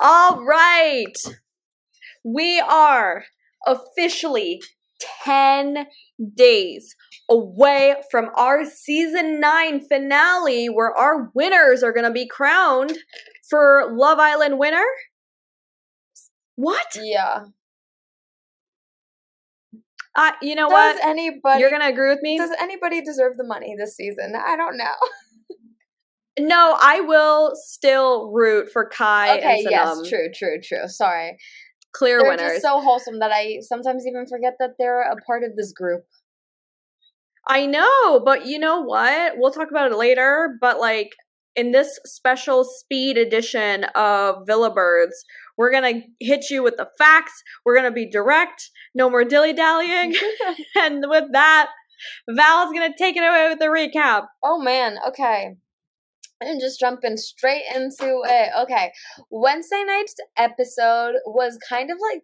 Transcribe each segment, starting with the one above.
All right. We are officially 10 days away from our season 9 finale where our winners are going to be crowned for Love Island winner. What? Yeah. Uh, you know Does what? anybody You're going to agree with me? Does anybody deserve the money this season? I don't know. No, I will still root for Kai okay, and yes, true, true, true. Sorry. Clear they're winners. just so wholesome that I sometimes even forget that they're a part of this group. I know, but you know what? We'll talk about it later. But like in this special speed edition of Villa Birds, we're gonna hit you with the facts. We're gonna be direct, no more dilly dallying. and with that, Val's gonna take it away with the recap. Oh man, okay. I'm just jumping straight into it. Okay. Wednesday night's episode was kind of like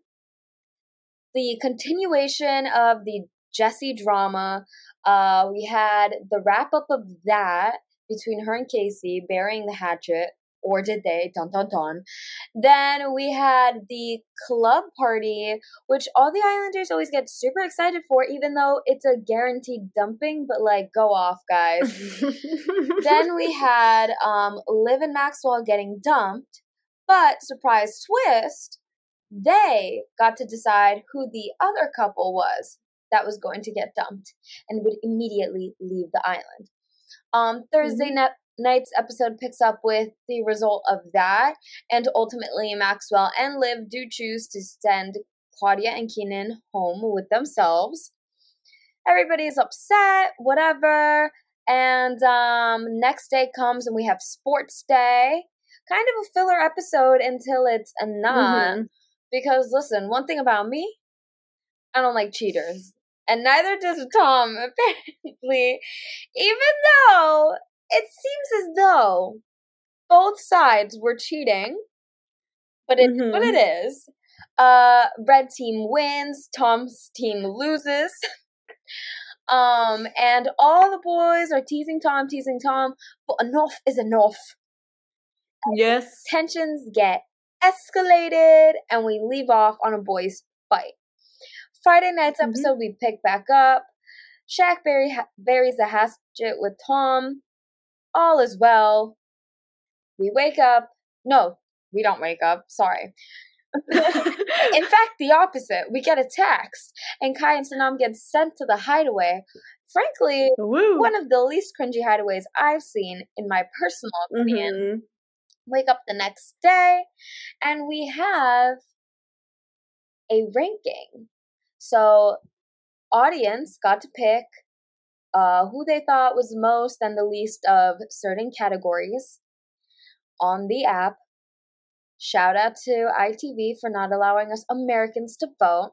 the continuation of the Jessie drama. Uh, we had the wrap up of that between her and Casey burying the hatchet. Or did they? Dun dun dun. Then we had the club party, which all the Islanders always get super excited for, even though it's a guaranteed dumping, but like, go off, guys then we had um, Liv and Maxwell getting dumped, but surprise twist, they got to decide who the other couple was that was going to get dumped and would immediately leave the island. Um, Thursday Mhm. night night's episode picks up with the result of that, and ultimately Maxwell and Liv do choose to send Claudia and Keanan home with themselves. Everybody's upset, whatever. And um, next day comes and we have sports day. Kind of a filler episode until it's a not. Mhm. Because listen, one thing about me, I don't like cheaters. And neither does Tom, apparently. Even though it seems as though both sides were cheating. But it's what Mhm. it is. Uh red team wins, Tom's team loses. Um, and all the boys are teasing Tom, teasing Tom, but enough is enough. Yes. Tensions get escalated, and we leave off on a boys' fight. Friday night's Mhm. episode, we pick back up. Shaq bury, buries the hatchet with Tom. All is well. We wake up. No, we don't wake up. Sorry. In fact, the opposite. We get a text, and Kai and Sanam get sent to the hideaway. Frankly, Woo. one of the least cringy hideaways I've seen, in my personal opinion. Mhm. Wake up the next day, and we have a ranking. So, audience got to pick uh, who they thought was most and the least of certain categories on the app. Shout out to ITV for not allowing us Americans to vote.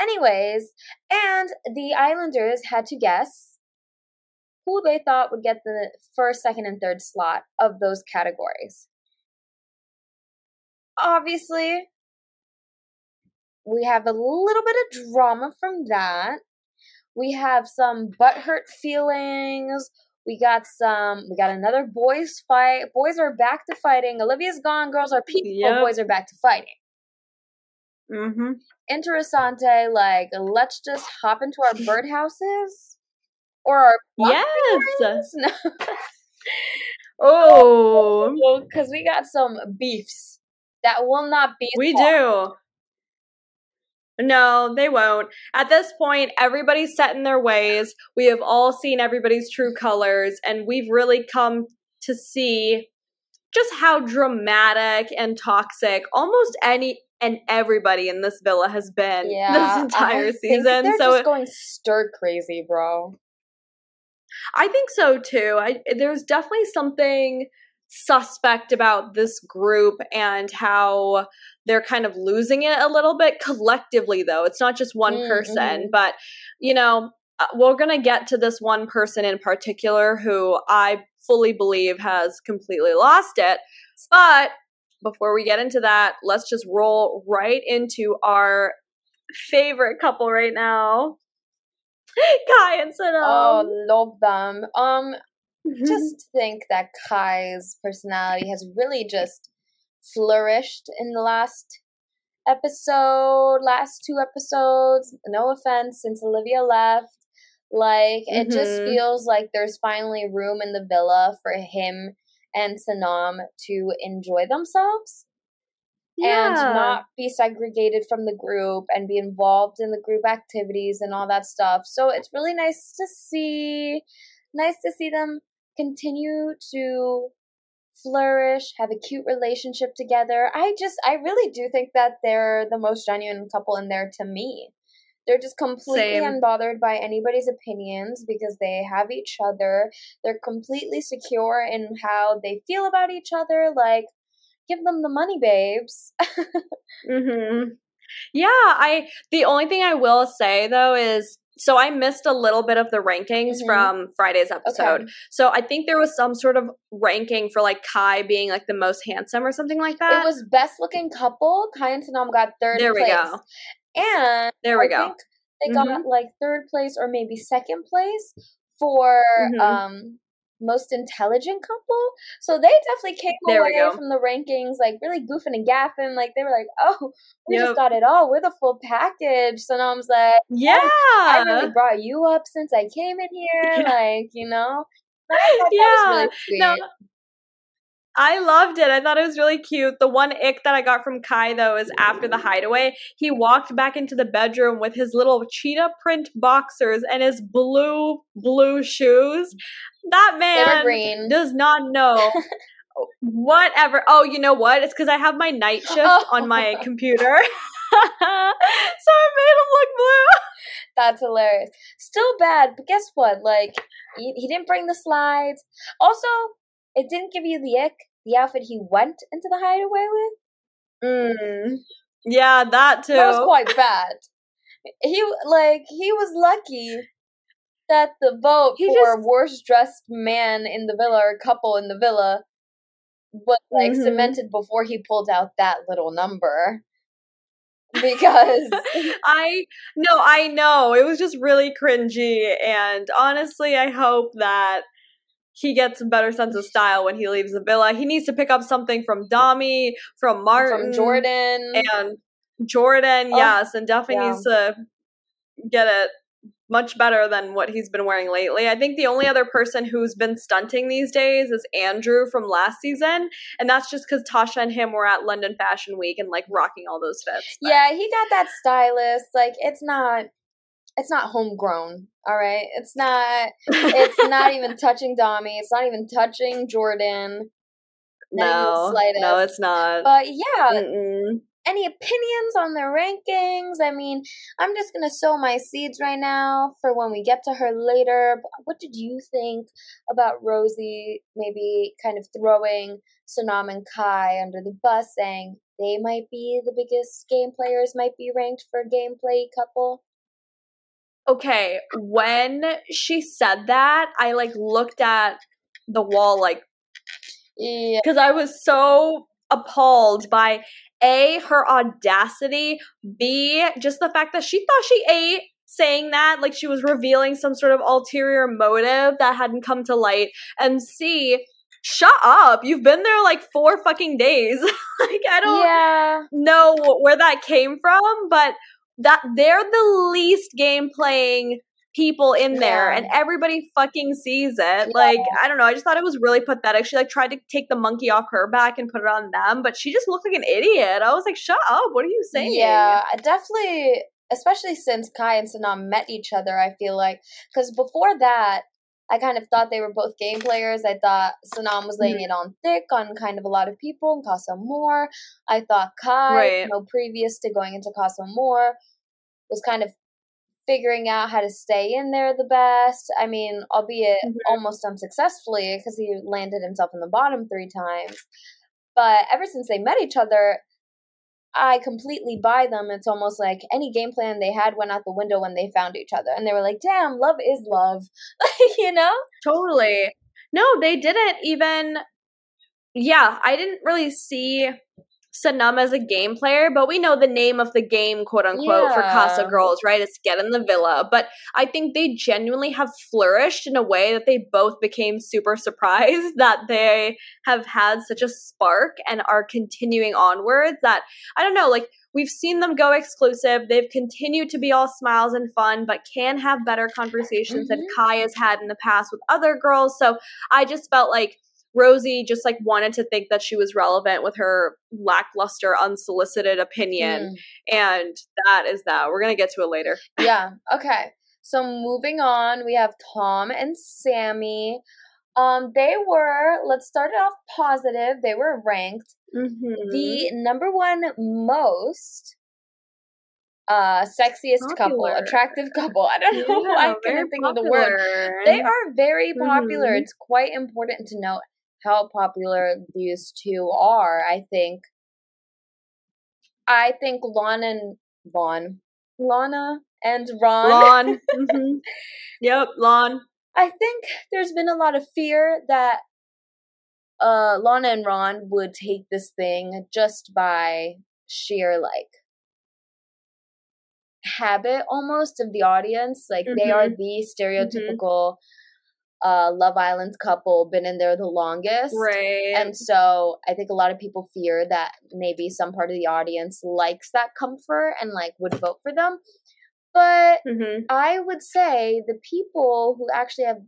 Anyways, and the Islanders had to guess who they thought would get the first, second, and third slot of those categories. Obviously, we have a little bit of drama from that. We have some butthurt feelings. We got some. We got another boys fight. Boys are back to fighting. Olivia's gone. Girls are peaceful. Yep. Boys are back to fighting. Mm-hmm. Interessante. Like, let's just hop into our birdhouses or our Yes. no, Oh, because we got some beefs that will not be. we do. No, they won't. At this point, everybody's set in their ways. We have all seen everybody's true colors, and we've really come to see just how dramatic and toxic almost any and everybody in this villa has been Yeah, this entire I season. They're So just going stir crazy, bro. I think so too. I there's definitely something suspect about this group and how they're kind of losing it a little bit collectively though. It's not just one Mm, person but you know uh, we're going to get to this one person in particular who i fully believe has completely lost it. But before we get into that let's just roll right into our favorite couple right now. Kai and Oh, love them. Um, just think that Kai's personality has really just flourished in the last episode, last two episodes. No offense, since Olivia left. Like, it just Mhm. feels like there's finally room in the villa for him and Sanam to enjoy themselves and not be segregated from the group and be involved in the group activities and all that stuff. So it's really nice to see nice to see them continue to flourish, have a cute relationship together. I just I really do think that they're the most genuine couple in there to me. They're just completely Same. unbothered by anybody's opinions because they have each other. They're completely secure in how they feel about each other. Like, give them the money, babes. hmm Yeah, I the only thing I will say though is so I missed a little bit of the rankings Mhm. from Friday's episode. Okay. So I think there was some sort of ranking for like Kai being like the most handsome or something like that. It was best looking couple. Kai and Sanam got third There we place. go. And There we I go. think they got like third place or maybe second place for Mhm. um most intelligent couple. So they definitely came There away from the rankings like really goofing and gaffing. Like they were like, "Oh, we Yep. just got it all. We're the full package." So now I'm like, Yeah. "I really brought you up since I came in here." Yeah. Like you know, I Yeah. really. No, I loved it. I thought it was really cute. The one ick that I got from Kai though is after the hideaway, he walked back into the bedroom with his little cheetah print boxers and his blue blue shoes. That man does not know whatever. Oh, you know what? It's because I have my night shift on my computer. so I made him look blue. That's hilarious. Still bad, but guess what? Like he, he didn't bring the slides. Also, it didn't give you the ick. The outfit he went into the hideaway with Mm. Yeah, that too. that was quite bad. He like he was lucky that the vote He for just- worst dressed man in the villa or couple in the villa was like Mhm. cemented before he pulled out that little number. Because I no, I know. It was just really cringy and honestly, I hope that he gets a better sense of style when he leaves the villa. He needs to pick up something from Dami, from Martin, from Jordan, and Jordan, Oh, yes, and definitely yeah. needs to get it much better than what he's been wearing lately. I think the only other person who's been stunting these days is Andrew from last season, and that's just because Tasha and him were at London Fashion Week and like rocking all those fits. But- Yeah, he got that stylist. Like it's not it's not homegrown, all right? It's not it's not even touching Dami. It's not even touching Jordan. no, no, it's not. But yeah, Mm-mm. any opinions on their rankings? I mean, I'm just going to sow my seeds right now for when we get to her later. What did you think about Rosie maybe kind of throwing Sanam and Kai under the bus saying they might be the biggest game players, might be ranked for gameplay couple? Okay, when she said that, I like looked at the wall like Yeah. because I was so appalled by A, her audacity, B, just the fact that she thought she ate saying that, like she was revealing some sort of ulterior motive that hadn't come to light, and C, shut up. You've been there like four fucking days. like, I don't Yeah. know where that came from, but that they're the least game playing people in there and everybody fucking sees it. Like, I don't know, I just thought it was really pathetic. She like tried to take the monkey off her back and put it on them, but she just looked like an idiot. I was like, "Shut up. What are you saying?" Yeah, I definitely, especially since Kai and Sanam met each other, I feel like. Because before that, I kind of thought they were both game players. I thought Sanam was laying Mhm. it on thick on kind of a lot of people and Casa Amor. I thought Kai, Right. you know, previous to going into Casa Amor, was kind of figuring out how to stay in there the best. I mean, albeit Mhm. almost unsuccessfully because he landed himself in the bottom three times. But ever since they met each other, I completely buy them. It's almost like any game plan they had went out the window when they found each other. And they were like, damn, love is love. you know? Totally. No, they didn't even. Yeah, I didn't really see Sanam as a game player, but we know the name of the game, quote unquote, for Casa Girls, right? It's Get in the Villa. But I think they genuinely have flourished in a way that they both became super surprised that they have had such a spark and are continuing onwards. That I don't know, like we've seen them go exclusive. They've continued to be all smiles and fun, but can have better conversations than Mhm. Kai has had in the past with other girls. So I just felt like Rosie just like wanted to think that she was relevant with her lackluster, unsolicited opinion. Mm. And that is that. We're going to get to it later. yeah. Okay. So moving on, we have Tom and Samie. Um, they were, let's start it off positive. They were ranked Mm-hmm. the number one most uh sexiest couple, attractive couple. I don't know why I couldn't think of the word. They are very popular. Mhm. It's quite important to note how popular these two are. I think. I think Lana and Vaughn, Lana and Ron. Lon. hmm Yep, Lon. I think there's been a lot of fear that uh Lana and Ron would take this thing just by sheer like habit almost of the audience. Like they are the stereotypical uh Love Island couple, been in there the longest. Right. And so I think a lot of people fear that maybe some part of the audience likes that comfort and like would vote for them. But hmm I would say the people who actually have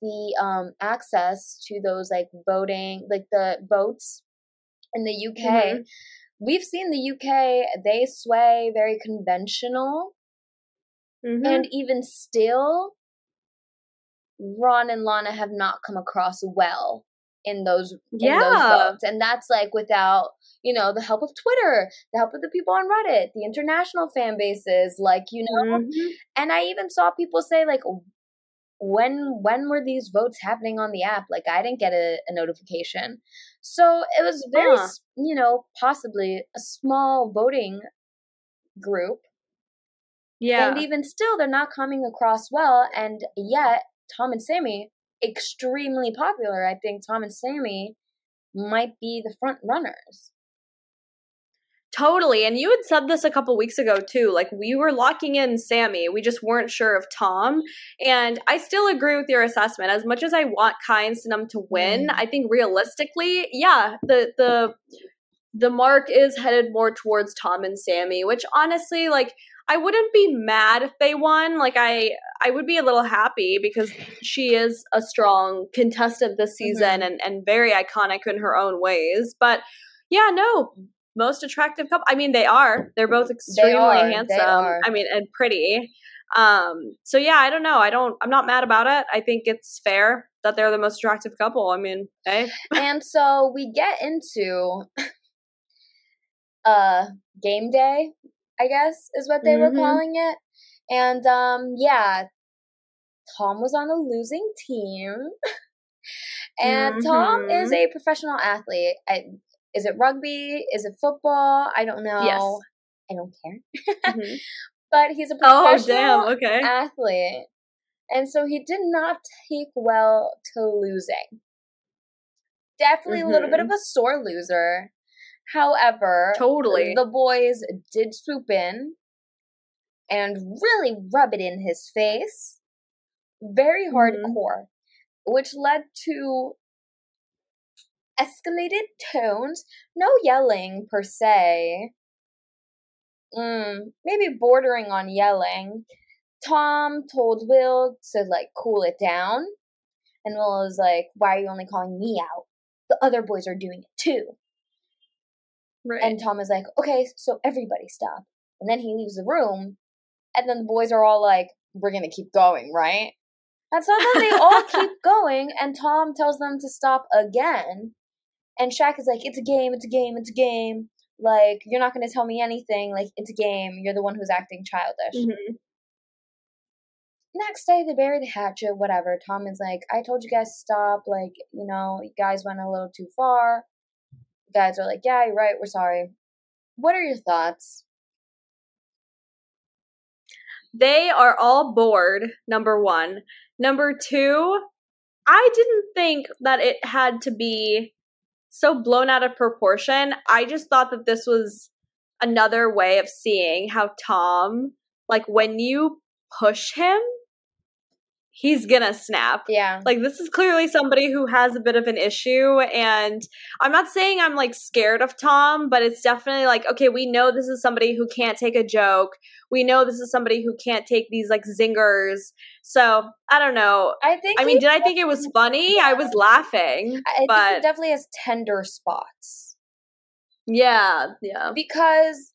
the um access to those like voting like the votes in the UK Mhm. we've seen the UK they sway very conventional hmm and even still Ron and Lana have not come across well in those in those Yeah. votes and that's like without you know the help of Twitter the help of the people on Reddit the international fan bases like you know? Mhm. and I even saw people say like when when were these votes happening on the app? Like I didn't get a, a notification. So it was very s you know possibly a small voting group. Yeah. and even still they're not coming across well. And yet Tom and Samie extremely popular I think Tom and Samie might be the front runners Totally. And you had said this a couple weeks ago too. Like we were locking in Samie. We just weren't sure of Tom. And I still agree with your assessment. As much as I want Kai and Sanam to win, Mm. I think realistically, yeah, the the the mark is headed more towards Tom and Samie, which honestly, like I wouldn't be mad if they won. Like I I would be a little happy because she is a strong contestant this season and, and very iconic in her own ways. But yeah, no, most attractive couple. I mean, they are. They're both extremely are, they handsome. I mean, and pretty. Um, so yeah, I don't know. I don't. I'm not mad about it. I think it's fair that they're the most attractive couple. I mean, hey, and so we get into uh game day i guess is what they were Mhm. calling it. And um yeah tom was on a losing team. And tom is Mhm. a professional athlete. I, is it rugby? Is it football? I don't know. Yes. i don't care. Mhm. but he's a oh professional damn, okay. athlete. And so he did not take well to losing. Definitely a little bit of a sore loser however Totally. the boys did swoop in and really rub it in his face. Very Mhm. hardcore which led to escalated tones no yelling per se. Mm, maybe bordering on yelling. Tom told will to like cool it down and will was like why are you only calling me out? The other boys are doing it too right. and Tom is like, okay, so everybody stop. And then he leaves the room, and then the boys are all like, we're gonna keep going, right? And so then they all keep going, and Tom tells them to stop again. And Shaq is like, it's a game, it's a game, it's a game. Like, you're not gonna tell me anything. Like, it's a game. You're the one who's acting childish. Mhm. next day they bury the hatchet, whatever. Tom is like, I told you guys to stop, like, you know, you guys went a little too far. Guys are like, Yeah, you're right, we're sorry. What are your thoughts? They are all bored, number one. Number two, I didn't think that it had to be so blown out of proportion. I just thought that this was another way of seeing how Tom, like when you push him, he's gonna snap. Yeah. Like this is clearly somebody who has a bit of an issue and I'm not saying I'm like scared of Tom, but it's definitely like okay, we know this is somebody who can't take a joke. We know this is somebody who can't take these like zingers. So, I don't know. I think I mean, did I think it was funny? I was laughing. I but definitely has tender spots. yeah, yeah. Because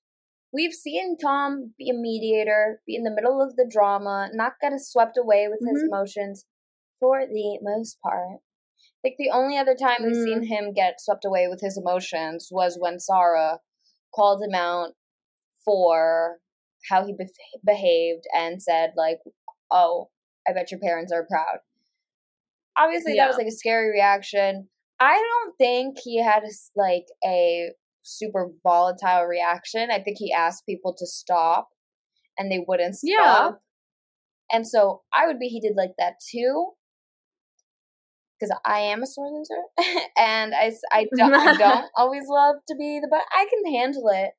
we've seen Tom be a mediator, be in the middle of the drama, not get swept away with his Mhm. emotions for the most part. Like the only other time we've seen Mm. him get swept away with his emotions was when Sarah called him out for how he bef behaved and said like, "Oh, I bet your parents are proud." Obviously, that was like a scary reaction. I don't think he had like a super volatile reaction. I think he asked people to stop, and they wouldn't Yeah. stop. And so I would be heated like that too, because I am a sore loser, and I I don't, I don't always love to be the but I can handle it,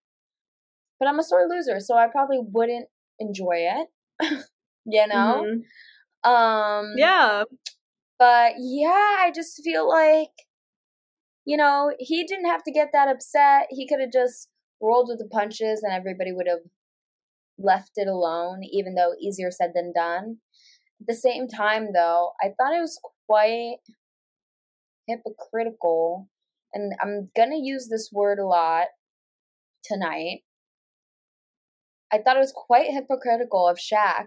but I'm a sore loser, so I probably wouldn't enjoy it. you know, Mhm. um, Yeah. but yeah, I just feel like, you know, he didn't have to get that upset. He could have just rolled with the punches and everybody would have left it alone, even though easier said than done. At the same time, though, I thought it was quite hypocritical. And I'm going to use this word a lot tonight. I thought it was quite hypocritical of Shaq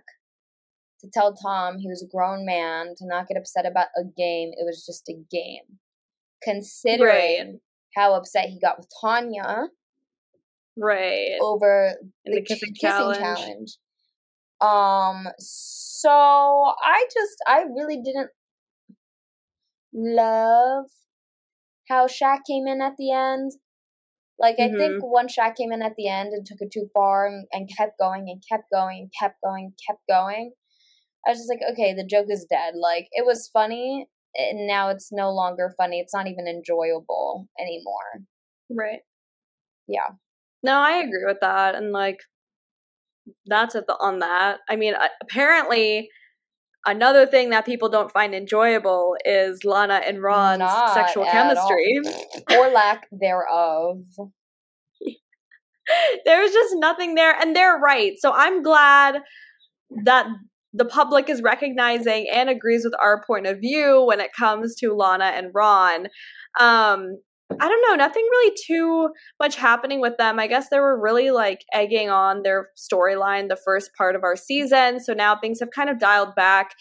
to tell Tom he was a grown man to not get upset about a game. It was just a game. Considering how upset he got with Tanya Right. over In the ch- kissing challenge. challenge. Um, so I just, I really didn't love how Shaq came in at the end. Like, I think Mm-hmm. when Shaq came in at the end and took it too far and, and kept going and kept going and kept going kept going, I was just like, okay, the joke is dead. Like, it was funny, and now it's no longer funny. It's not even enjoyable anymore. Right. Yeah. No, I agree with that. And like, that's it on that. I mean, apparently, another thing that people don't find enjoyable is Lana and Ron's Not sexual chemistry. or lack thereof. There's just nothing there. And they're right. So I'm glad that the public is recognizing and agrees with our point of view when it comes to Lana and Ron. Um, I don't know, nothing really too much happening with them. I guess they were really like egging on their storyline the first part of our season. So now things have kind of dialed back.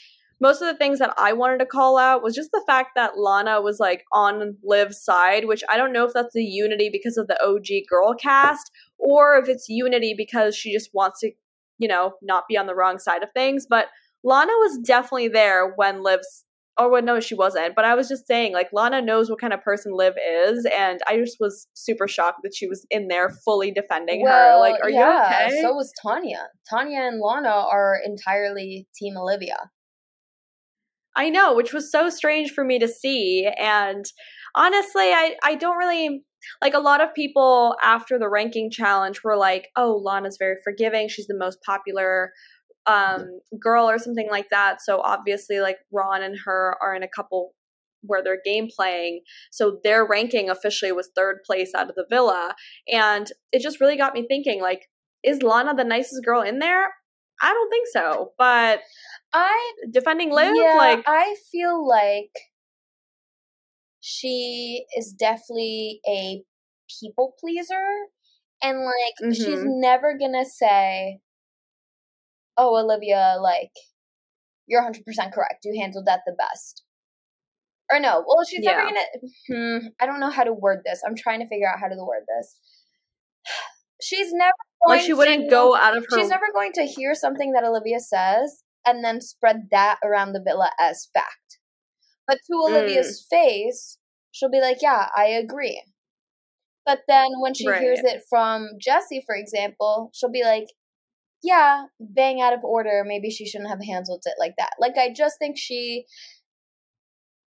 Most of the things that I wanted to call out was just the fact that Lana was like on Liv's side, which I don't know if that's the unity because of the OG girl cast or if it's unity because she just wants to, you know, not be on the wrong side of things. But Lana was definitely there when Liv's or well, no, she wasn't. But I was just saying, like, Lana knows what kind of person Liv is, and I just was super shocked that she was in there fully defending her. Like, are yeah, you okay? So was Tanya. Tanya and Lana are entirely Team Olivia. I know, which was so strange for me to see. And honestly, I, I don't really like a lot of people after the ranking challenge were like, oh, Lana's very forgiving. She's the most popular um, girl or something like that. So obviously, like Ron and her are in a couple where they're game playing. So their ranking officially was third place out of the villa. And it just really got me thinking, like, is Lana the nicest girl in there? I don't think so. But I defending Liv, yeah, like I feel like she is definitely a people pleaser, and like she's Mhm. never gonna say, "Oh, Olivia, like you're 100 percent correct. You handled that the best." Or no, well, she's never gonna. Hmm, I don't know how to word this. I'm trying to figure out how to word this. She's never going like she wouldn't to, go out of her She's never going to hear something that Olivia says and then spread that around the villa as fact. But to Mm. Olivia's face, she'll be like, "Yeah, I agree." But then when she hears it from Jessie, for example, she'll be like, "Yeah, bang out of order. Maybe she shouldn't have handled it like that." Like I just think she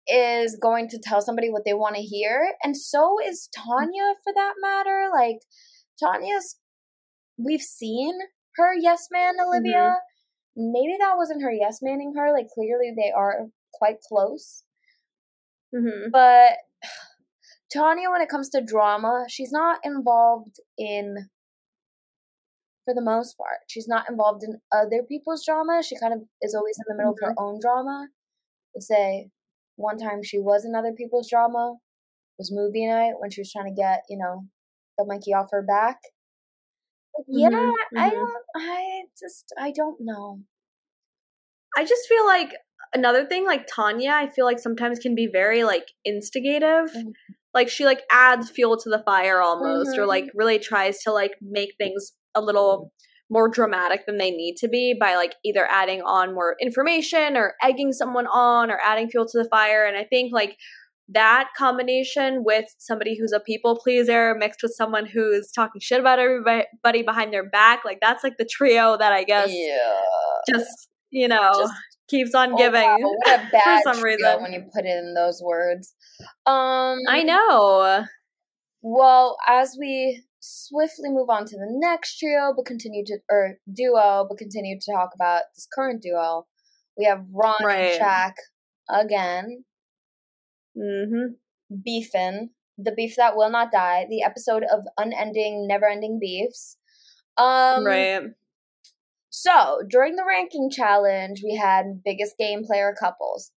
is going to tell somebody what they want to hear, and so is mm. Tanya for that matter. Like Tanya's, we've seen her yes man Olivia. Mm-hmm. Maybe that wasn't her yes manning her. Like clearly they are quite close. Mm-hmm. But Tanya, when it comes to drama, she's not involved in, for the most part, she's not involved in other people's drama. She kind of is always in the middle of her own drama. Let's say one time she was in other people's drama was movie night when she was trying to get, you know, the monkey off her back. Yeah, Mhm, I mhm. don't, I just, I don't know. I just feel like another thing, like Tanya, I feel like sometimes can be very like instigative. Mhm. Like she like adds fuel to the fire almost, or Mhm. like really tries to like make things a little more dramatic than they need to be by like either adding on more information or egging someone on or adding fuel to the fire. And I think like that combination with somebody who's a people pleaser mixed with someone who's talking shit about everybody behind their back, like that's like the trio that I guess Yeah. just you know Just- keeps on Oh, giving wow, what a bad some reason. when you put in those words. Um, I know. Well, as we swiftly move on to the next trio, but continue to or duo, but continue to talk about this current duo, we have Ron Right. and Shaq again hmm beefing the beef that will not die. The episode of unending, never-ending beefs. Um, right. So during the ranking challenge, we had biggest game player couples.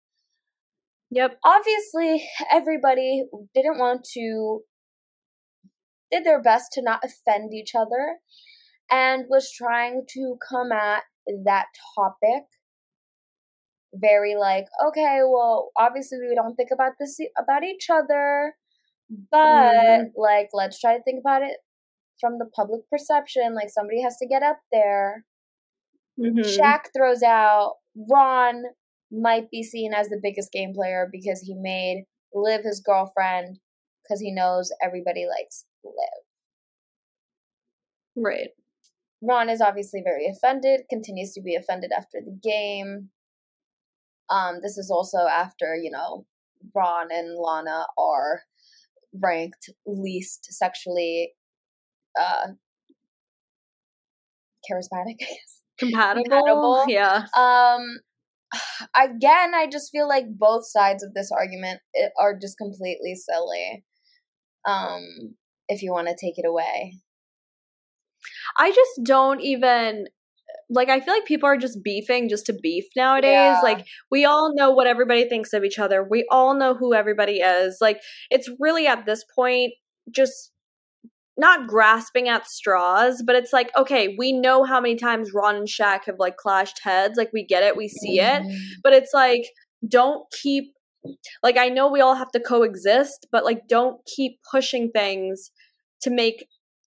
Yep. obviously everybody didn't want to did their best to not offend each other and was trying to come at that topic very like okay well obviously we don't think about this about each other but Mhm. like let's try to think about it from the public perception like somebody has to get up there Mhm. Shaq throws out Ron might be seen as the biggest game player because he made Liv his girlfriend because he knows everybody likes Liv. Right. Ron is obviously very offended, continues to be offended after the game. Um, this is also after, you know, Ron and Lana are ranked least sexually uh charismatic, I guess. Compatible. Compatible. Yeah. Um, again, I just feel like both sides of this argument are just completely silly. Um, if you want to take it away, I just don't even like I feel like people are just beefing just to beef nowadays. Yeah. Like we all know what everybody thinks of each other. We all know who everybody is. Like it's really at this point just not grasping at straws, but it's like, okay, we know how many times Ron and Shaq have like clashed heads. Like we get it, we see it. Mhm. But it's like, don't keep like I know we all have to coexist, but like don't keep pushing things to make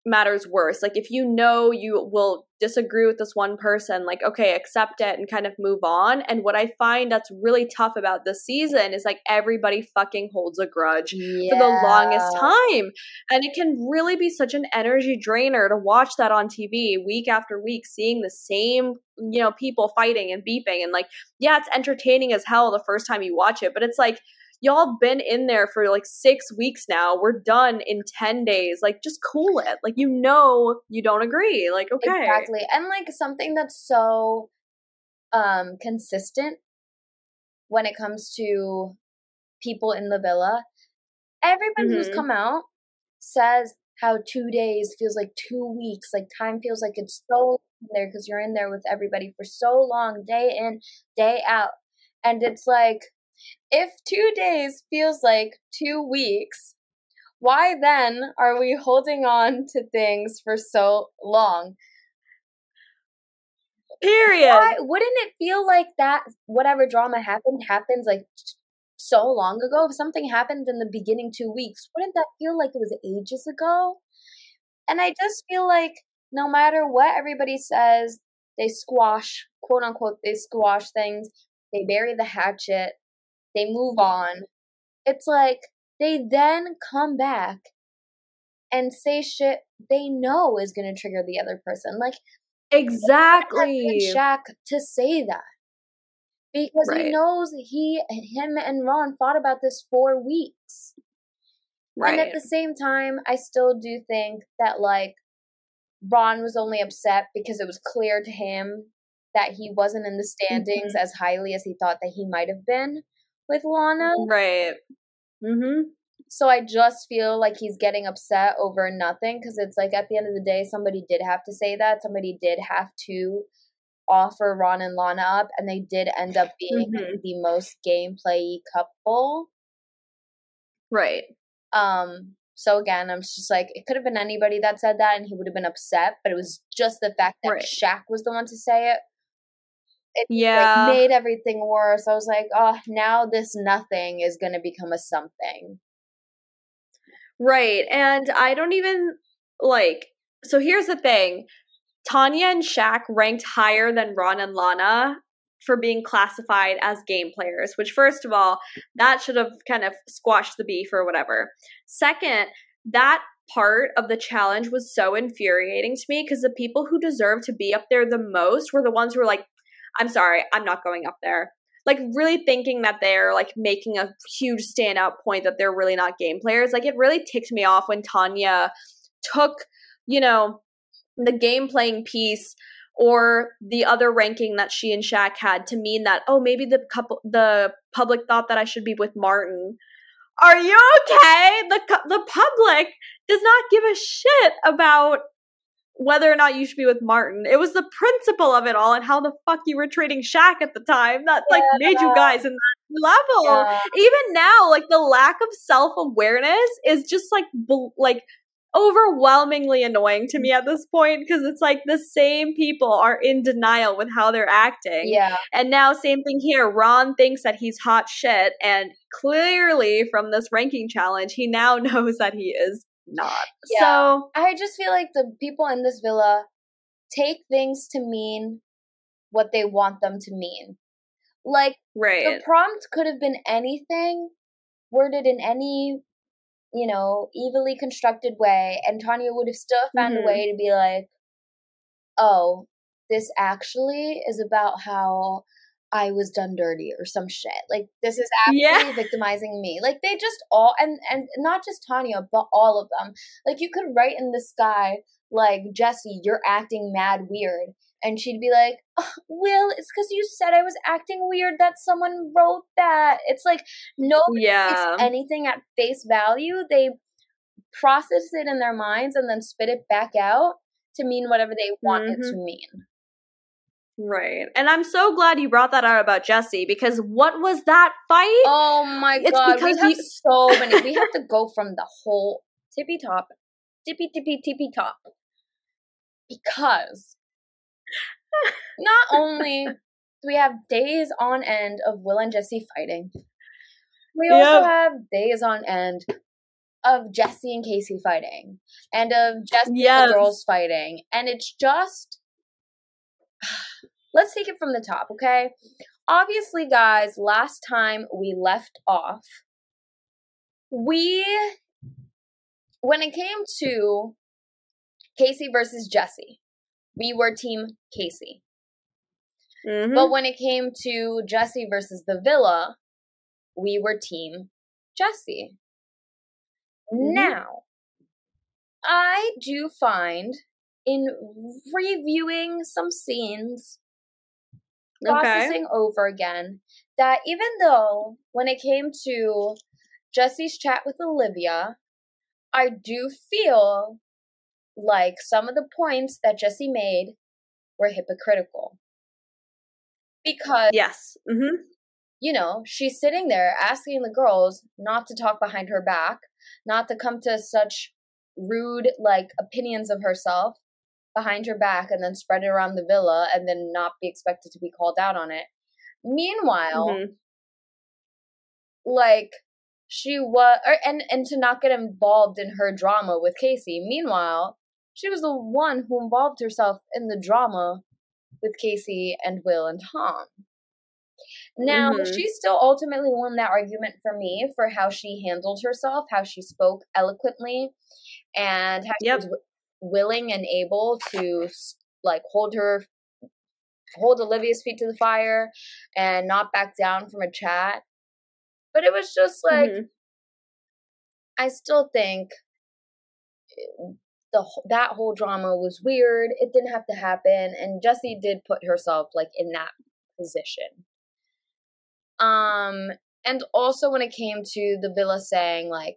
matters worse. Like if you know you will disagree with this one person, like okay, accept it and kind of move on. And what I find that's really tough about this season is like everybody fucking holds a grudge for the longest time. And it can really be such an energy drainer to watch that on TV week after week, seeing the same, you know, people fighting and beeping And like, yeah, it's entertaining as hell the first time you watch it, but it's like, y'all been in there for like six weeks now. We're done in 10 days. Like, just cool it. Like, you know, you don't agree. Like, okay. Exactly. And like something that's so um consistent when it comes to people in the villa. Everybody who's Mhm. come out says how 2 days feels like 2 weeks, like time feels like it's so long there because you're in there with everybody for so long, day in, day out. And it's like if 2 days feels like 2 weeks, why then are we holding on to things for so long? Period. Why wouldn't it feel like that whatever drama happened happens like so long ago? If something happened in the beginning two weeks, wouldn't that feel like it was ages ago? And I just feel like no matter what everybody says, they squash quote unquote they squash things, they bury the hatchet, they move on. It's like they then come back and say shit they know is going to trigger the other person. Like exactly Shaq to say that because Right. he knows he him and Ron fought about this for weeks. Right. And at the same time, I still do think that like Ron was only upset because it was clear to him that he wasn't in the standings Mm-hmm. as highly as he thought that he might have been with Lana. right mm-hmm So I just feel like he's getting upset over nothing because it's like at the end of the day, somebody did have to say that. Somebody did have to offer Ron and Lana up, and they did end up being Mhm. the most gameplay couple. right Um, so again, I'm just like, it could have been anybody that said that, and he would have been upset, but it was just the fact that Right. Shaq was the one to say it. It yeah like, made everything worse. I was like, oh, now this nothing is going to become a something. Right. And I don't even like so here's the thing. Tanya and Shaq ranked higher than Ron and Lana for being classified as game players, which first of all, that should have kind of squashed the beef or whatever. Second, that part of the challenge was so infuriating to me because the people who deserved to be up there the most were the ones who were like, I'm sorry, I'm not going up there. Like really thinking that they're like making a huge standout point that they're really not game players. Like it really ticked me off when Tanya took, you know, the game playing piece or the other ranking that she and Shaq had to mean that oh maybe the couple the public thought that I should be with Martin. Are you okay? The the public does not give a shit about whether or not you should be with Martin. It was the principle of it all and how the fuck you were treating Shaq at the time that like made you guys in that level. Yeah. Even now, like the lack of self awareness is just like bl- like overwhelmingly annoying to me at this point because it's like the same people are in denial with how they're acting. Yeah. And now, same thing here. Ron thinks that he's hot shit, and clearly from this ranking challenge, he now knows that he is not. Yeah. So, I just feel like the people in this villa take things to mean what they want them to mean. Like right. the prompt could have been anything worded in any, you know, evilly constructed way, and Tanya would have still found Mhm. a way to be like, oh, this actually is about how I was done dirty or some shit. Like this is actually Yeah. victimizing me. Like they just all and and not just Tanya, but all of them. Like you could write in the sky like Jessie, you're acting mad weird. And she'd be like, "Ugh, Will, it's because you said I was acting weird that someone wrote that. It's like nobody Yeah. takes anything at face value. They process it in their minds and then spit it back out to mean whatever they want it Mm-hmm. to mean. Right. And I'm so glad you brought that out about Jessie because what was that fight? Oh my It's god, we have you- so many. We have to go from the whole tippy top, tippy tippy tippy top, because not only do we have days on end of Will and Jessie fighting, we also have days on end of Jessie and Casey fighting, and of Jesse Yes. and the girls fighting, and it's just. Let's take it from the top, okay? Obviously, guys, last time we left off, we when it came to Casey versus Jessie, we were team Casey. Mhm. But when it came to Jessie versus the Villa, we were team Jessie. Mhm. Now, I do find in reviewing some scenes, okay. processing over again, that even though when it came to Jessie's chat with Olivia, I do feel like some of the points that Jessie made were hypocritical. Because, Yes. hmm you know, she's sitting there asking the girls not to talk behind her back, not to come to such rude, like, opinions of herself behind her back and then spread it around the villa and then not be expected to be called out on it. Meanwhile, Mhm. like she was or, and and to not get involved in her drama with Casey. Meanwhile, she was the one who involved herself in the drama with Casey and Will and Tom. Now, Mhm. she still ultimately won that argument for me for how she handled herself, how she spoke eloquently, and how Yep. she was willing and able to like hold her hold Olivia's feet to the fire and not back down from a chat. But it was just like Mhm. I still think the that whole drama was weird. It didn't have to happen, and Jessie did put herself like in that position. Um, and also when it came to the villa saying like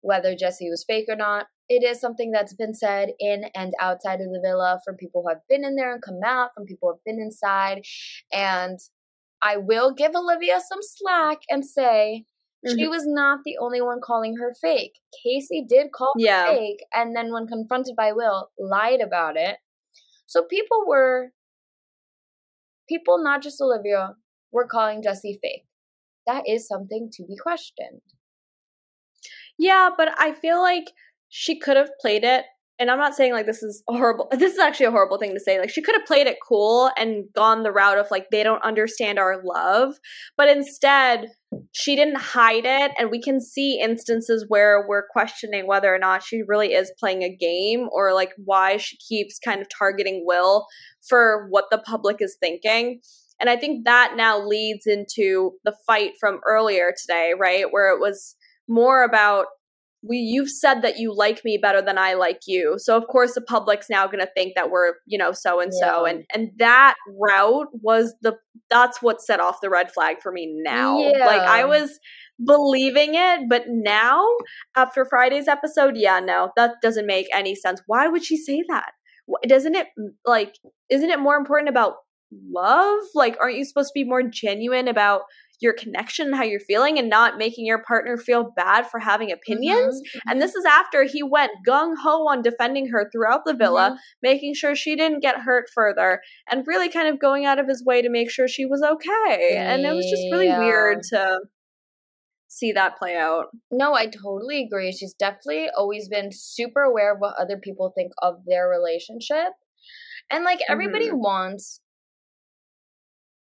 whether Jessie was fake or not, it is something that's been said in and outside of the villa from people who have been in there and come out, from people who have been inside, and I will give Olivia some slack and say she Mhm. was not the only one calling her fake. Casey did call her fake, and then when confronted by Will, lied about it. So people were, people, not just Olivia, were calling Jessie fake. That is something to be questioned. Yeah, but I feel like she could have played it. And I'm not saying like this is horrible. This is actually a horrible thing to say. Like she could have played it cool and gone the route of like they don't understand our love, but instead she didn't hide it, and we can see instances where we're questioning whether or not she really is playing a game or like why she keeps kind of targeting Will for what the public is thinking. And I think that now leads into the fight from earlier today, right? Where it was more about we you've said that you like me better than I like you. So of course the public's now going to think that we're, you know, so and so and and that route was the that's what set off the red flag for me now. Like I was believing it, but now after Friday's episode, yeah, no, that doesn't make any sense. Why would she say that? Doesn't it like isn't it more important about love? Like aren't you supposed to be more genuine about your connection and how you're feeling and not making your partner feel bad for having opinions? Mhm. And this is after he went gung ho on defending her throughout the villa, Mhm. making sure she didn't get hurt further, and really kind of going out of his way to make sure she was okay. And it was just really weird to see that play out. No, I totally agree. She's definitely always been super aware of what other people think of their relationship. And like everybody Mhm. wants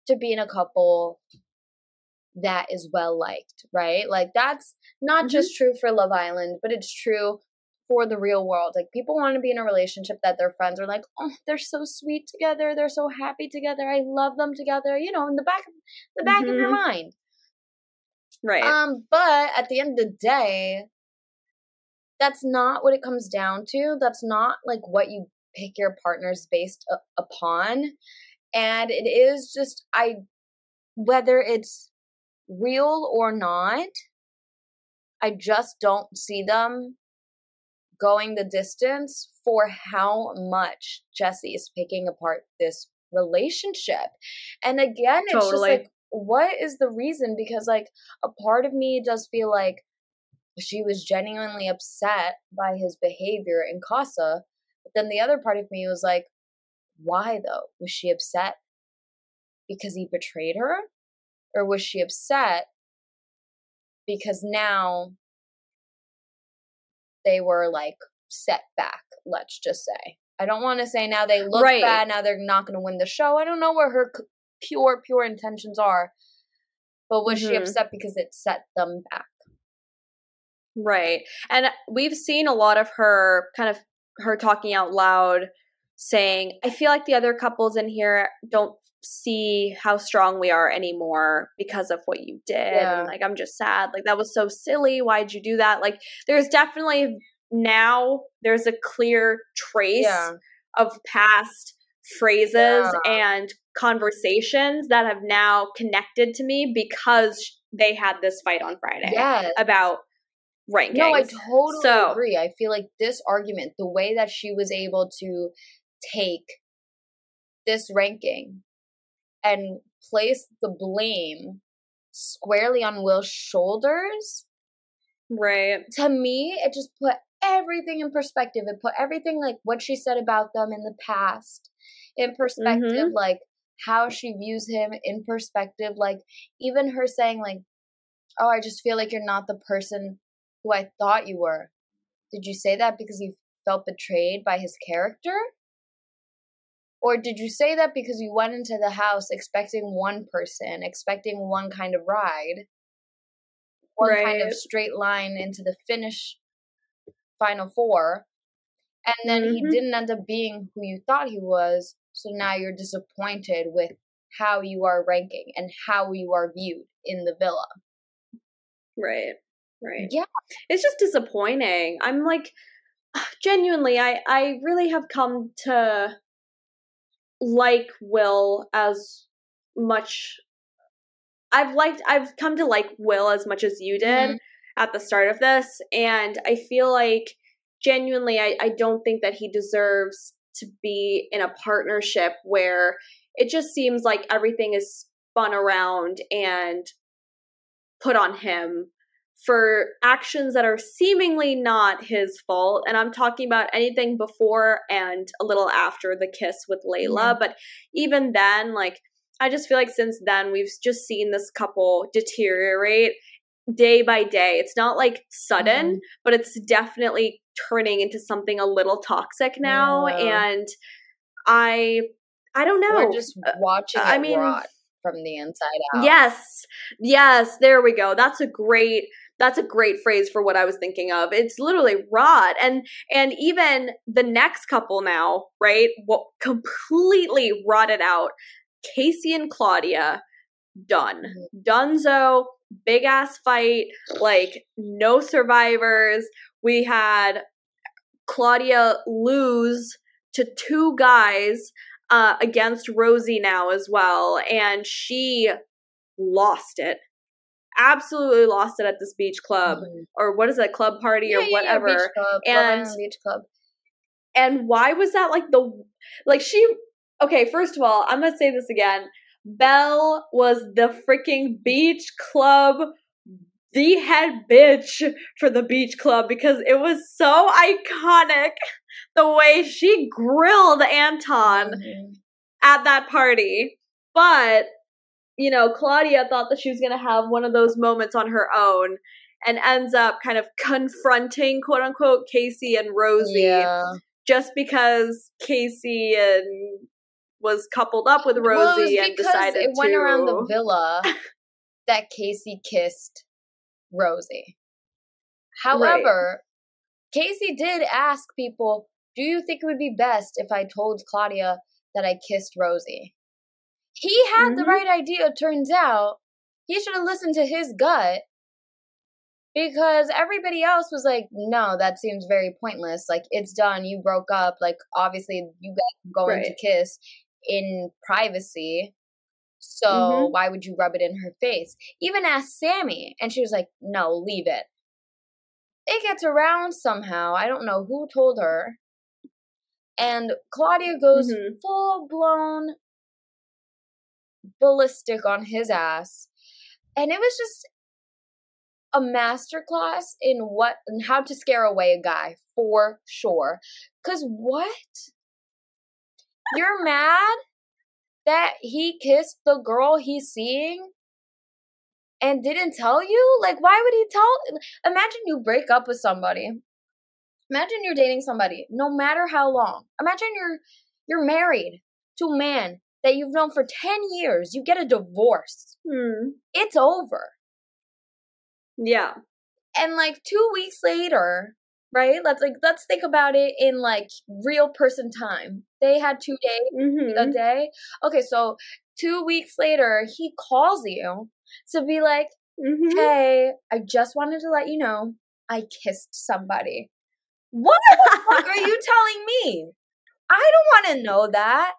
to be in a couple that is well liked, right? Like that's not Mhm. just true for Love Island, but it's true for the real world. Like people want to be in a relationship that their friends are like, "Oh, they're so sweet together. They're so happy together. I love them together." You know, in the back the back of your Mhm. mind. Right. Um, but at the end of the day, that's not what it comes down to. That's not like what you pick your partners based upon. And it is just I whether it's real or not, I just don't see them going the distance for how much Jessie is picking apart this relationship. And again, it's just like, what is the reason? Because, like, a part of me does feel like she was genuinely upset by his behavior in Casa. But then the other part of me was like, why though? Was she upset because he betrayed her? Or was she upset because now they were like set back, let's just say. I don't want to say now they look Right. bad, now they're not going to win the show. I don't know what her pure, pure intentions are. But was she Mhm. upset because it set them back? Right. And we've seen a lot of her kind of her talking out loud saying, I feel like the other couples in here don't see how strong we are anymore because of what you did. Yeah. Like I'm just sad. Like that was so silly. Why'd you do that? Like there's definitely now there's a clear trace Yeah. of past phrases Yeah. and conversations that have now connected to me because they had this fight on Friday Yes. about rankings. No, I totally So- agree. I feel like this argument, the way that she was able to take this ranking and place the blame squarely on Will's shoulders, right. to me, it just put everything in perspective. It put everything like what she said about them in the past in perspective, mm-hmm. like how she views him in perspective. Like even her saying, like, oh, I just feel like you're not the person who I thought you were. Did you say that because you felt betrayed by his character? Or did you say that because you went into the house expecting one person, expecting one kind of ride, one right. kind of straight line into the finish final four, and then mm-hmm. he didn't end up being who you thought he was, so now you're disappointed with how you are ranking and how you are viewed in the villa. Right. Right. Yeah. It's just disappointing. I'm like genuinely I I really have come to like Will as much I've liked I've come to like Will as much as you did mm-hmm. at the start of this and I feel like genuinely I, I don't think that he deserves to be in a partnership where it just seems like everything is spun around and put on him for actions that are seemingly not his fault. And I'm talking about anything before and a little after the kiss with Layla. Mm-hmm. But even then, like, I just feel like since then, we've just seen this couple deteriorate day by day. It's not like sudden, mm-hmm. but it's definitely turning into something a little toxic now. Yeah. And I. I don't know. We're just uh, watching I mean, rot from the inside out. Yes. Yes, there we go. That's a great that's a great phrase for what I was thinking of. It's literally rot. And and even the next couple now, right? What completely rotted out. Casey and Claudia, done. Mm-hmm. Dunzo, big ass fight, like no survivors. We had Claudia lose to two guys uh, against Rosie now as well, and she lost it absolutely lost it at this beach club mm-hmm. or what is that club party yeah, or whatever. Yeah, club, and beach club. And why was that like the like she okay, first of all, I'm gonna say this again. Belle was the freaking beach club the head bitch for the beach club because it was so iconic the way she grilled Anton mm-hmm. at that party. But you know, Claudia thought that she was going to have one of those moments on her own and ends up kind of confronting, quote unquote, Casey and Rosie yeah. just because Casey and was coupled up with Rosie well, and decided it went to... around the villa that Casey kissed Rosie. However, right. Casey did ask people, "Do you think it would be best if I told Claudia that I kissed Rosie?" He had mm-hmm. the right idea, turns out. He should have listened to his gut because everybody else was like, no, that seems very pointless. Like, it's done. You broke up. Like, obviously, you guys are going right. to kiss in privacy. So, mm-hmm. why would you rub it in her face? Even asked Samie, and she was like, no, leave it. It gets around somehow. I don't know who told her. And Claudia goes mm-hmm. full blown ballistic on his ass. And it was just a masterclass in what and how to scare away a guy for sure. Cause what? You're mad that he kissed the girl he's seeing and didn't tell you? Like why would he tell imagine you break up with somebody. Imagine you're dating somebody, no matter how long. Imagine you're you're married to a man that you've known for 10 years, you get a divorce. Hmm. It's over. Yeah. And like 2 weeks later, right? Let's like let's think about it in like real person time. They had 2 days mm-hmm. a day. Okay, so 2 weeks later, he calls you to be like, mm-hmm. "Hey, I just wanted to let you know I kissed somebody." What the fuck are you telling me? I don't want to know that.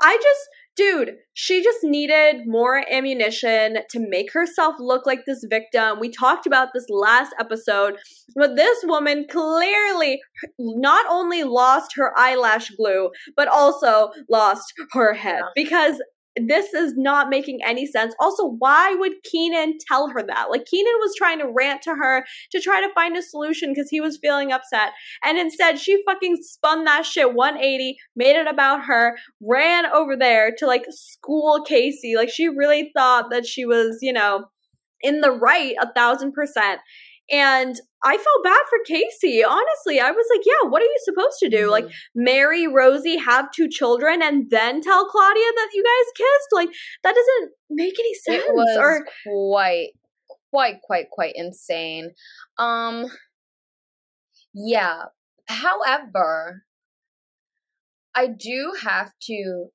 I just, dude, she just needed more ammunition to make herself look like this victim. We talked about this last episode, but this woman clearly not only lost her eyelash glue, but also lost her head because this is not making any sense. Also, why would Keanan tell her that? Like, Keanan was trying to rant to her to try to find a solution because he was feeling upset. And instead, she fucking spun that shit 180, made it about her, ran over there to like school Casey. Like, she really thought that she was, you know, in the right a thousand percent. And I felt bad for Casey. Honestly, I was like, yeah, what are you supposed to do? Mm-hmm. Like, marry Rosie, have two children, and then tell Claudia that you guys kissed? Like, that doesn't make any sense. It was or- quite, quite, quite, quite insane. Um, yeah. However, I do have to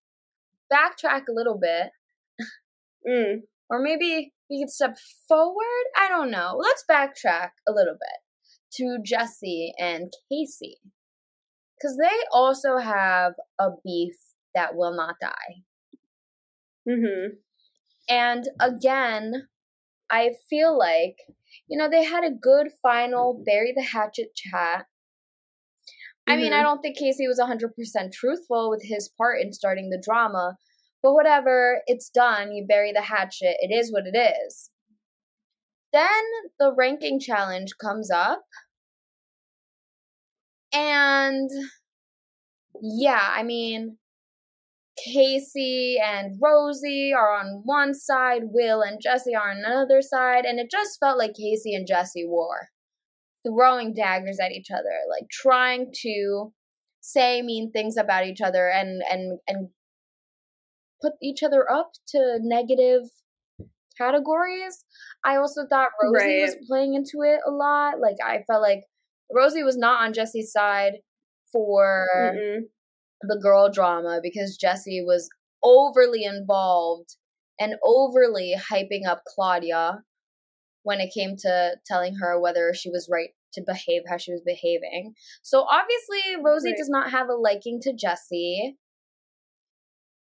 backtrack a little bit. Mm. Or maybe we could step forward. I don't know. Let's backtrack a little bit to Jessie and Casey. Because they also have a beef that will not die. Mm-hmm. And again, I feel like, you know, they had a good final bury the hatchet chat. I mean, I mm-hmm. don't think Casey was 100% truthful with his part in starting the drama, but whatever, it's done. You bury the hatchet. It is what it is. Then the ranking challenge comes up. And yeah, I mean, Casey and Rosie are on one side, Will and Jessie are on another side, and it just felt like Casey and Jessie were throwing daggers at each other, like trying to say mean things about each other and and and put each other up to negative categories. I also thought Rosie right. was playing into it a lot. Like I felt like Rosie was not on Jessie's side for mm the girl drama because Jessie was overly involved and overly hyping up Claudia when it came to telling her whether she was right to behave how she was behaving. So obviously Rosie right. does not have a liking to Jessie.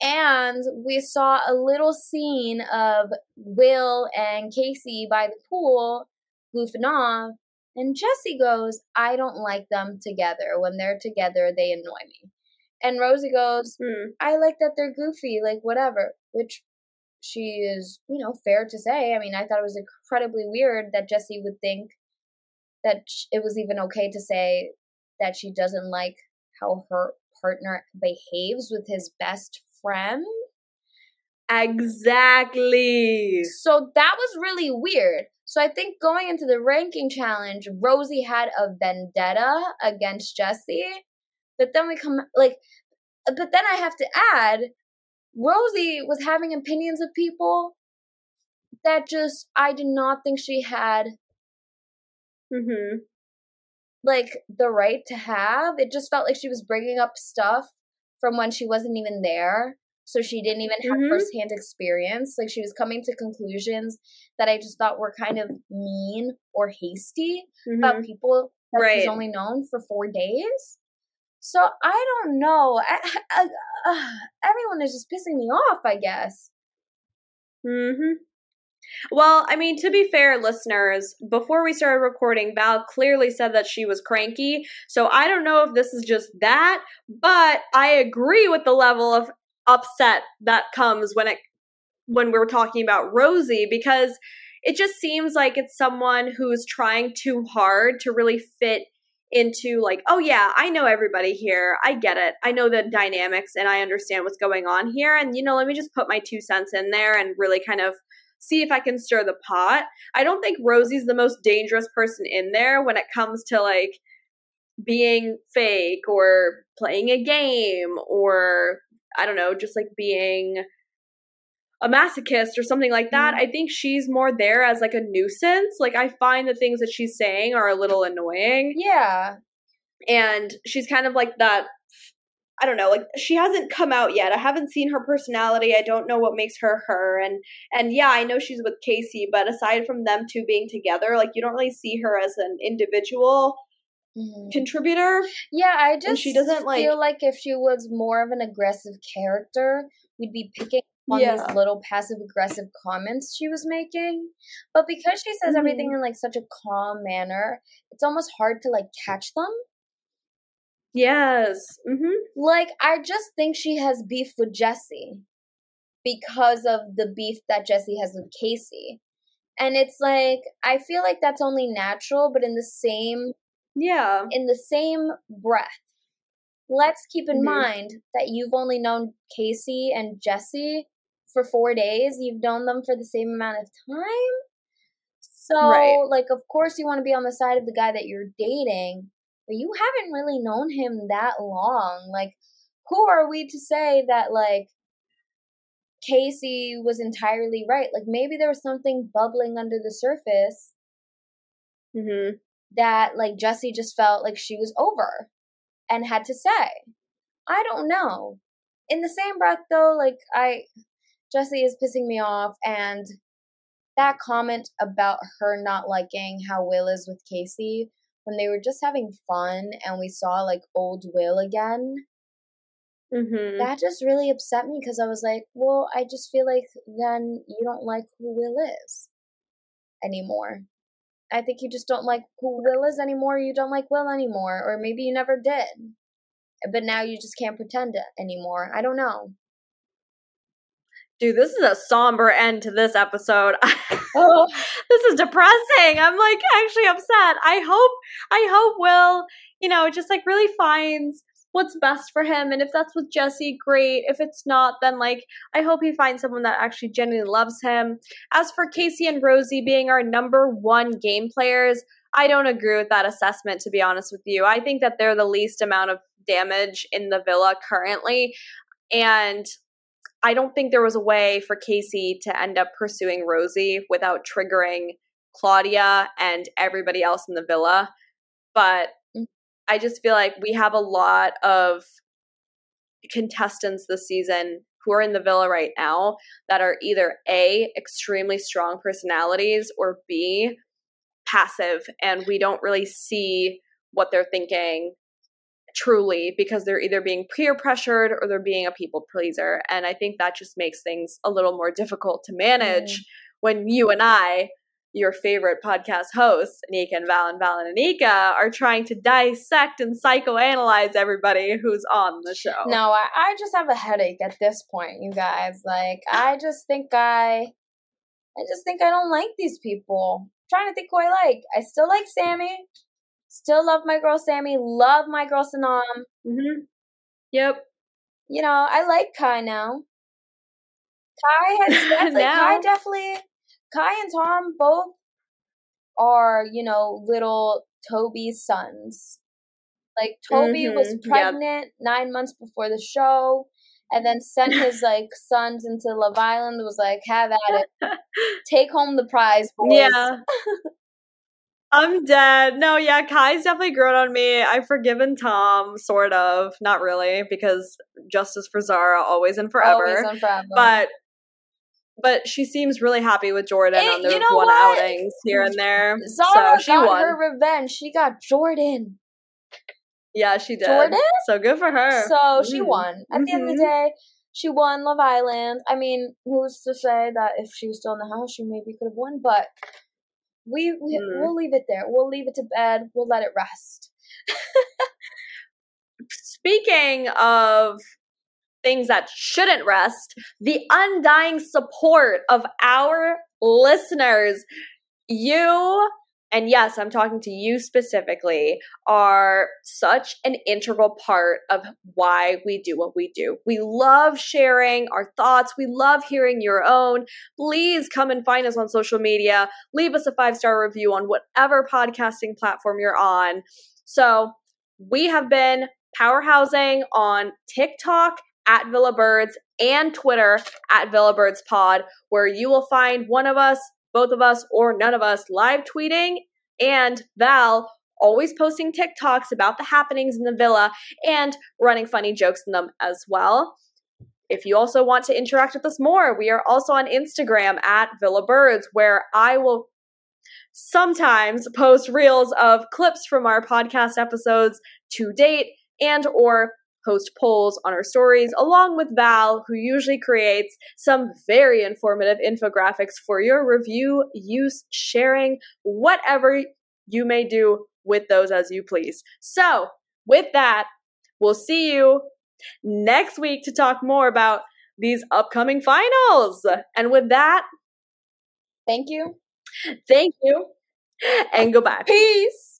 And we saw a little scene of Will and Casey by the pool goofing off. And Jessie goes, I don't like them together. When they're together, they annoy me. And Rosie goes, mm. I like that they're goofy, like whatever. Which she is, you know, fair to say. I mean, I thought it was incredibly weird that Jessie would think that it was even okay to say that she doesn't like how her partner behaves with his best friend. Exactly. So that was really weird. So I think going into the ranking challenge, Rosie had a vendetta against Jessie. But then we come like but then I have to add Rosie was having opinions of people that just I did not think she had mm-hmm. like the right to have. It just felt like she was bringing up stuff from when she wasn't even there. So she didn't even have mm-hmm. firsthand experience. Like she was coming to conclusions that I just thought were kind of mean or hasty mm-hmm. about people that right. she's only known for four days. So I don't know. I, I, uh, everyone is just pissing me off. I guess. Hmm. Well, I mean, to be fair, listeners, before we started recording, Val clearly said that she was cranky. So I don't know if this is just that, but I agree with the level of upset that comes when it when we're talking about Rosie because it just seems like it's someone who's trying too hard to really fit into like, oh yeah, I know everybody here. I get it. I know the dynamics and I understand what's going on here. And you know, let me just put my two cents in there and really kind of see if I can stir the pot. I don't think Rosie's the most dangerous person in there when it comes to like being fake or playing a game or I don't know, just like being a masochist or something like that. Mm-hmm. I think she's more there as like a nuisance. Like I find the things that she's saying are a little annoying. Yeah. And she's kind of like that I don't know, like she hasn't come out yet. I haven't seen her personality. I don't know what makes her her. And and yeah, I know she's with Casey, but aside from them two being together, like you don't really see her as an individual mm-hmm. contributor. Yeah, I just and she doesn't like feel like if she was more of an aggressive character, we'd be picking on yeah. these little passive aggressive comments she was making. But because she says mm-hmm. everything in like such a calm manner, it's almost hard to like catch them. Yes. Mm-hmm. Like, I just think she has beef with Jessie because of the beef that Jessie has with Casey. And it's like, I feel like that's only natural, but in the same. Yeah. In the same breath. Let's keep in mm-hmm. mind that you've only known Casey and Jessie for four days. You've known them for the same amount of time. So, Right. like, of course, you want to be on the side of the guy that you're dating, but you haven't really known him that long. Like, who are we to say that, like, Casey was entirely right? Like, maybe there was something bubbling under the surface Mm-hmm. that, like, Jessie just felt like she was over and had to say. I don't know. In the same breath, though, like, I, Jessie is pissing me off, and that comment about her not liking how Will is with Casey when they were just having fun and we saw like old Will again, Mm-hmm. that just really upset me because I was like, well, I just feel like then you don't like who Will is anymore. I think you just don't like who Will is anymore. You don't like Will anymore, or maybe you never did, but now you just can't pretend it anymore. I don't know. Dude, this is a somber end to this episode. Oh. this is depressing. I'm like actually upset. I hope I hope Will, you know, just like really finds what's best for him and if that's with Jessie, great. If it's not, then like I hope he finds someone that actually genuinely loves him. As for Casey and Rosie being our number 1 game players, I don't agree with that assessment to be honest with you. I think that they're the least amount of damage in the villa currently and I don't think there was a way for Casey to end up pursuing Rosie without triggering Claudia and everybody else in the villa. But Mm. I just feel like we have a lot of contestants this season who are in the villa right now that are either A, extremely strong personalities, or B, passive. And we don't really see what they're thinking truly because they're either being peer pressured or they're being a people pleaser. And I think that just makes things a little more difficult to manage mm. when you and I, your favorite podcast hosts, Anika and Val and Val and Anika, are trying to dissect and psychoanalyze everybody who's on the show. No, I, I just have a headache at this point, you guys. Like, I just think I, I just think I don't like these people. I'm trying to think who I like. I still like Samie. Still love my girl Samie. Love my girl Sanam. Mm-hmm. Yep. You know, I like Kai now. Kai has definitely, Now? Kai definitely, Kai and Tom both are, you know, little Toby's sons. Like Toby was Mhm, yep. pregnant nine months before the show, and then sent his like sons into Love Island. Was like, have at it, take home the prize, boys. Yeah. I'm dead. No, yeah, Kai's definitely grown on me. I've forgiven Tom, sort of. Not really, because justice for Zara, always and forever. Always and forever. but but she seems really happy with Jordan Eh, on their you know one what? outings here and there. Zara so she got won. her revenge. She got Jordan. yeah, she did. Jordan? So good for her. So she Mm. won. At the end of the day, she won Love Island. I mean, who's to say that if she was still in the house, she maybe could have won? But we, we Mm. we'll leave it there. We'll leave it to bed. We'll let it rest. Speaking of things that shouldn't rest, the undying support of our listeners. You, and yes, I'm talking to you specifically, are such an integral part of why we do what we do. We love sharing our thoughts, we love hearing your own. Please come and find us on social media. Leave us a five star review on whatever podcasting platform you're on. So, we have been powerhousing on TikTok at Villa Birds and Twitter at Villa Birds Pod, where you will find one of us, both of us, or none of us live tweeting, and Val always posting TikToks about the happenings in the villa and running funny jokes in them as well. If you also want to interact with us more, we are also on Instagram at Villa Birds, where I will sometimes post reels of clips from our podcast episodes to date and or post polls on our stories along with Val who usually creates some very informative infographics for your review, use, sharing, whatever you may do with those as you please. So, with that, we'll see you next week to talk more about these upcoming finals. And with that, Thank you. thank you and goodbye. Peace.